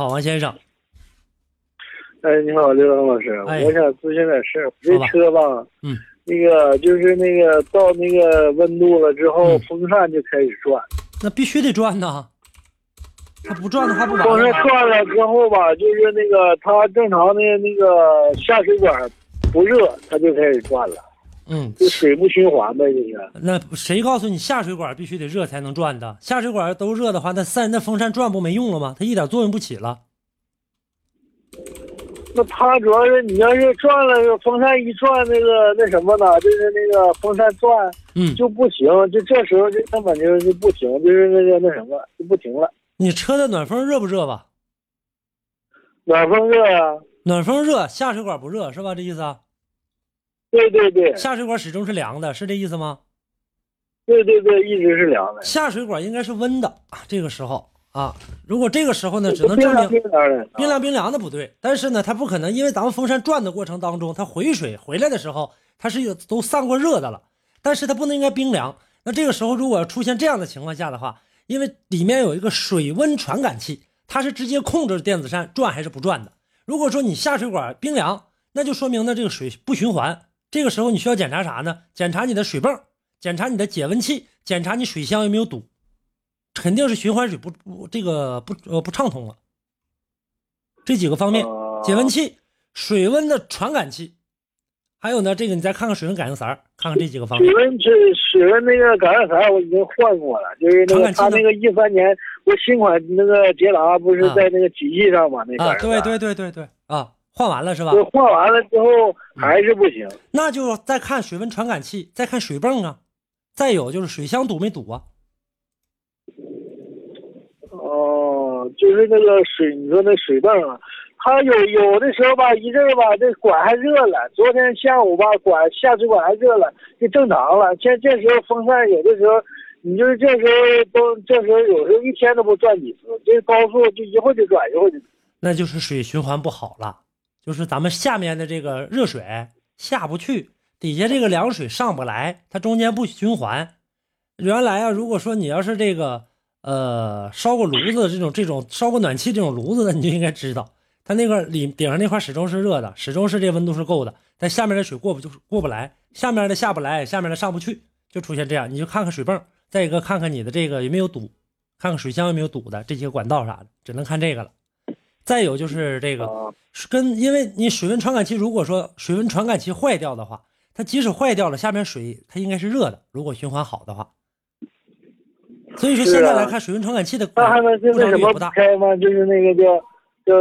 好，王先生，哎，你好，刘刚老师，哎。我想咨询点事儿。这车吧，嗯，那个就是那个到那个温度了之后，嗯。风扇就开始转，那必须得转呐，它不转的话不完风扇？转了之后吧，就是那个它正常的那个下水管不热，它就开始转了，嗯，就水不循环呗，这个。那谁告诉你下水管必须得热才能转的？下水管都热的话，那散那风扇转不没用了吗？它一点作用不起了。那它主要是你要是转了，风扇一转，那个那什么呢，就是那个风扇转嗯，就不行，就这时候就根本就是不停，就是那个那什么就不停了，你车的暖风热不热吧？暖风热呀、暖风热，下水管不热是吧？这意思啊？对对对，下水管始终是凉的，是这意思吗？对对对，一直是凉的。下水管应该是温的啊，这个时候啊，如果这个时候呢，只能证明冰凉的，冰凉冰凉的不对，但是呢，它不可能，因为咱们风扇转的过程当中，它回水回来的时候，它是有都散过热的了，但是它不能应该冰凉。那这个时候如果出现这样的情况下的话，因为里面有一个水温传感器，它是直接控制电子扇转还是不转的。如果说你下水管冰凉，那就说明呢这个水不循环。这个时候你需要检查啥呢？检查你的水泵，检查你的解温器，检查你水箱有没有堵，肯定是循环水不不这个不呃不畅通了。这几个方面，啊解温器、水温的传感器，还有呢，这个你再看看水温感应塞儿，看看这几个方面。水温这水温那个感应塞我已经换过了，就是他那个一三年我新款那个捷达不是啊在那个机器上嘛，那啊，感应塞对对对对对啊，换完了是吧？换完了之后还是不行。那就再看水温传感器，再看水泵啊，再有就是水箱堵没堵啊？哦，就是那个水，你说那水泵啊，它有有的时候吧，一阵儿吧，这管还热了。昨天下午吧，管下水管还热了，就正常了。现这时候风扇有的时候，你就是这时候都这时候有时候一天都不转几次，这高速就一会儿就转一会儿就。那就是水循环不好了，就是咱们下面的这个热水下不去，底下这个凉水上不来，它中间不循环。原来啊，如果说你要是这个呃烧过炉子这种这种烧过暖气这种炉子的，你就应该知道，它那个里顶上那块始终是热的，始终是这温度是够的，但下面的水过不就是过不来，下面的下不来，下面的上不去，就出现这样。你就看看水泵，再一个看看你的这个有没有堵，看看水箱有没有堵的这些管道啥的，只能看这个了。再有就是这个啊跟，因为你水温传感器如果说水温传感器坏掉的话，它即使坏掉了，下面水它应该是热的，如果循环好的话。所以说现在来看，水温传感器的那还能是故那什么不障率不大。开吗？就是那个叫叫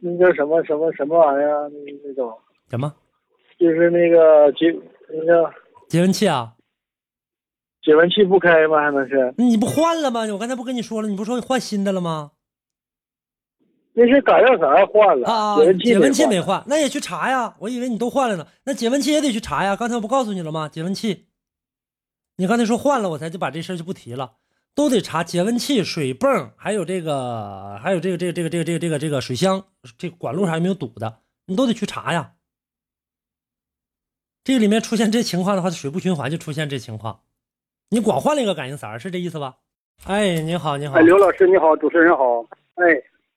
那叫什么什么什么玩意儿啊？那那种什么就是那个节那个节温器啊？解温器不开吗？还能是？你不换了吗？我刚才不跟你说了，你不说换新的了吗？那是感应塞换了，啊，解温器解温器没换。那也去查呀。我以为你都换了呢，那解温器也得去查呀。刚才我不告诉你了吗？解温器，你刚才说换了，我才就把这事儿就不提了，都得查解温器、水泵，还有这个，还有这个这个这个这个这个这个这个水箱，这个管路上有没有堵的，你都得去查呀。这个里面出现这情况的话，水不循环就出现这情况。你光换了一个感应塞儿，是这意思吧？哎，你好，你好哎，，刘老师你好，主持人好。哎，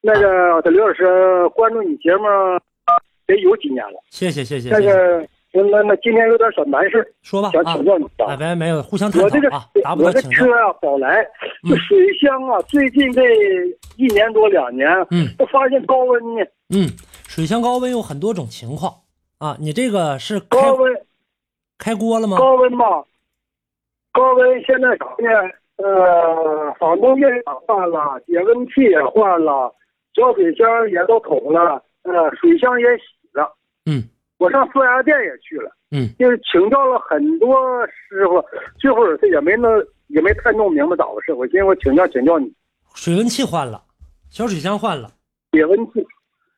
那个刘老师关注你节目得有几年了。谢谢谢谢那个那那那今天有点小难事，说吧啊想请，教你哎，啊。没没有，互相探我这个讨啊，我这车。啊，宝来这嗯水箱啊，最近这一年多两年，嗯都发现高温呢，嗯，水箱高温有很多种情况啊，你这个是高温开锅了吗？高温吧，高温现在啥呢？呃，防冻液也换了，解温器也换了，小水箱也都捅了，呃，水箱也洗了。嗯我上四 S 店也去了，嗯就是请教了很多师傅，最后他也没弄，也没太弄明白咋回事。我寻思我请教请教你，水温器换了，小水箱换了，解温器，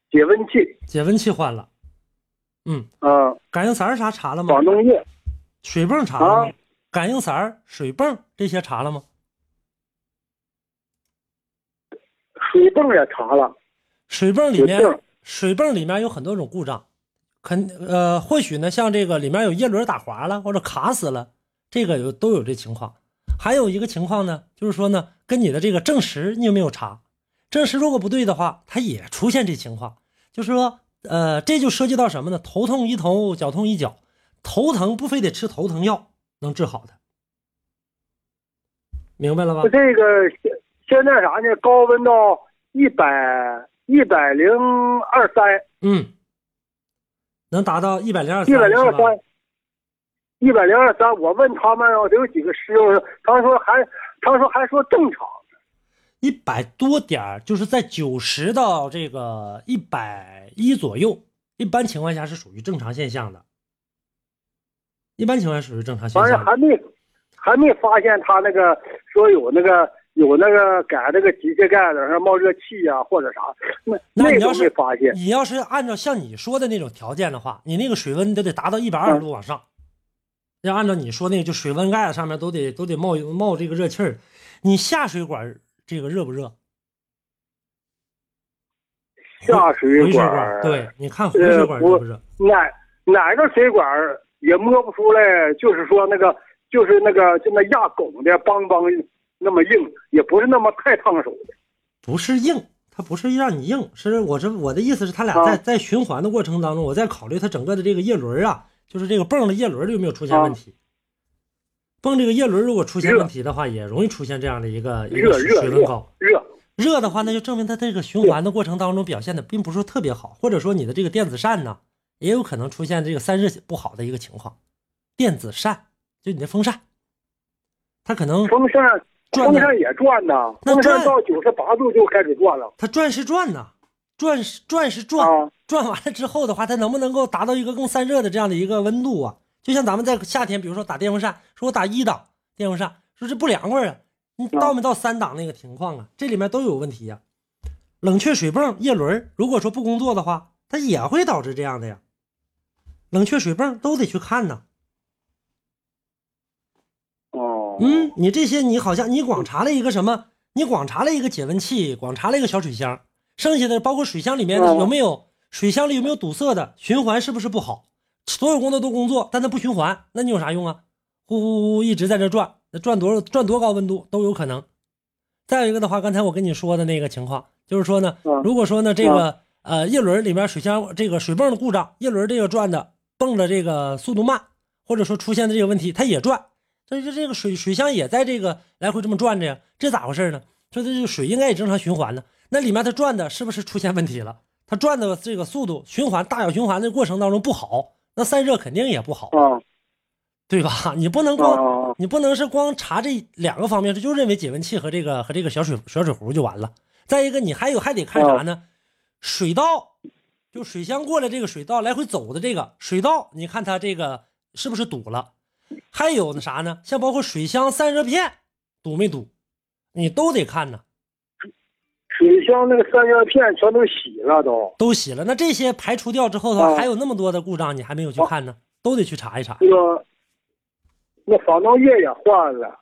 解温器，解温器换了，嗯，啊、感应塞儿啥查了吗防？冻液，水泵查了吗？啊感应塞儿、水泵这些查了吗？水泵也查了，水泵里面水泵，里面有很多种故障，肯呃，或许呢，像这个里面有叶轮打滑了或者卡死了，这个有都有这情况。还有一个情况呢，就是说呢，跟你的这个证时你有没有查？证时如果不对的话，它也出现这情况，就是说，呃，这就涉及到什么呢？头痛医头，脚痛医脚，头疼不非得吃头疼药能治好的，明白了吧？这个现现在啥呢？高温到一百一百零二三，嗯，能达到一百零二一百零二三，一百零二三。我问他们啊，得有几个师傅，他说还他说还说正常。一百多点儿，就是在九十到这个一百一左右，一般情况下是属于正常现象的。一般情况下属于正常现象的。反正还没还没发现他那个说有那个有那个改那个机械盖子上冒热气呀、或者啥，那那你要是发现。你要是按照像你说的那种条件的话，你那个水温都得达到一百二十度往上。要按照你说那个，就水温盖子上面都得都得冒冒这个热气儿。你下水管这个热不热？下水回水管管，对，你看回水管呃热不热？哪哪个水管也摸不出来，就是说那个就是那个就那压拱的梆梆那么硬，也不是那么太烫手的。不是硬，它不是让你硬，是我这我的意思是，它俩在、啊在循环的过程当中，我在考虑它整个的这个叶轮啊，就是这个泵的叶轮有没有出现问题。泵这个叶轮如果出现问题的话，也容易出现这样的一个一热个水温高。热，热的话，那就证明它这个循环的过程当中表现的并不是特别好，或者说你的这个电子扇呢，也有可能出现这个散热不好的一个情况。电子扇就你的风扇，它可能风扇风扇也转呐，那风扇转到九十八度就开始转了它转是转呐，转是转是转，啊。转完了之后的话，它能不能够达到一个更散热的这样的一个温度啊？就像咱们在夏天，比如说打电风扇，说我打一档电风扇，说这不凉快啊，你到没到三档那个情况啊？这里面都有问题呀、冷却水泵叶轮如果说不工作的话，它也会导致这样的呀。冷却水泵都得去看呢。哦，嗯，你这些你好像你光查了一个什么？你光查了一个解温器，光查了一个小水箱，剩下的包括水箱里面有没有水箱里有没有堵塞的，循环是不是不好？所有工作都工作，但它不循环，那你有啥用啊？呼呼呼一直在这转，那转多少转多高温度都有可能。再有一个的话，刚才我跟你说的那个情况，就是说呢，嗯如果说呢这个呃叶轮里面水箱这个水泵的故障，叶轮这个转的泵的这个速度慢，或者说出现的这个问题，它也转，所以说这个水水箱也在这个来回这么转着呀，这咋回事呢？说这个水应该也正常循环呢，那里面它转的是不是出现问题了？它转的这个速度循环大小循环的过程当中不好，那散热肯定也不好，啊对吧？你不能光啊你不能是光查这两个方面，就认为解温器和这个和这个小水小水壶就完了。再一个，你还有还得看啥呢？水道，就水箱过来这个水道来回走的这个水道，你看它这个是不是堵了？还有那啥呢？像包括水箱散热片堵没堵，你都得看呢，水箱那个散热片全都洗了都。都洗了。那这些排除掉之后的话，啊还有那么多的故障，你还没有去看呢，都得去查一查。那个那防冻液也换了，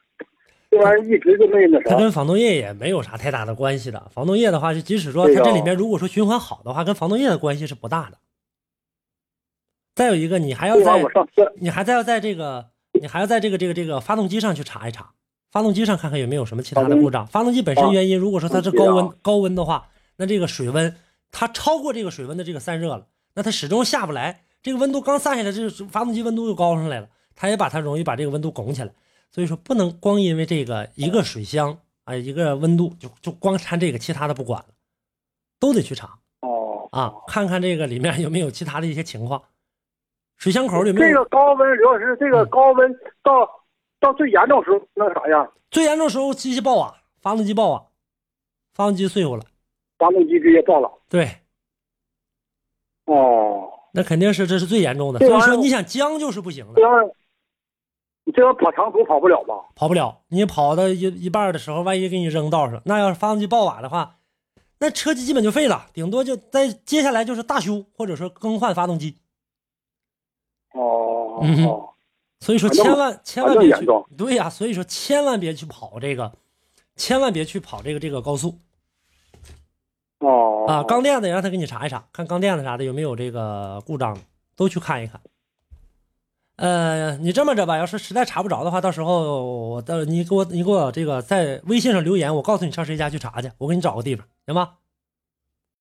这玩意儿一直就没那啥。它跟防冻液也没有啥太大的关系的。防冻液的话，就即使说它这里面如果说循环好的话，跟防冻液的关系是不大的。再有一个，你还要在你还在要在这个你还要在这个这个这个发动机上去查一查，发动机上看看有没有什么其他的故障。发动机本身原因，如果说它是高温啊高温的话，那这个水温它超过这个水温的这个散热了，那它始终下不来。这个温度刚散下来，这个发动机温度又高上来了，它也把它容易把这个温度拱起来。所以说不能光因为这个一个水箱啊一个温度就就光掺这个，其他的不管了，都得去查哦，啊，看看这个里面有没有其他的一些情况，水箱口里没这个高温，刘老师这个高温到到最严重时候那啥样，最严重时候机器爆瓦，发动机爆瓦，发动机碎乎了，发动机直接爆了。对，哦，那肯定是这是最严重的。所以说你想将就是不行的你这样跑长途跑不了吧？跑不了。你跑到一一半的时候，万一给你扔道上，那要是发动机爆瓦的话，那车机基本就废了，顶多就在接下来就是大修或者说更换发动机。哦嗯哦，所以说千万千万别去，对呀、所以说千万别去跑这个，千万别去跑这个这个高速哦啊！钢垫子也让他给你查一查，看钢垫子啥的有没有这个故障，都去看一看。呃，你这么着吧，要是实在查不着的话，到时候我到你给我你给我这个在微信上留言，我告诉你上谁家去查去，我给你找个地方，行吗？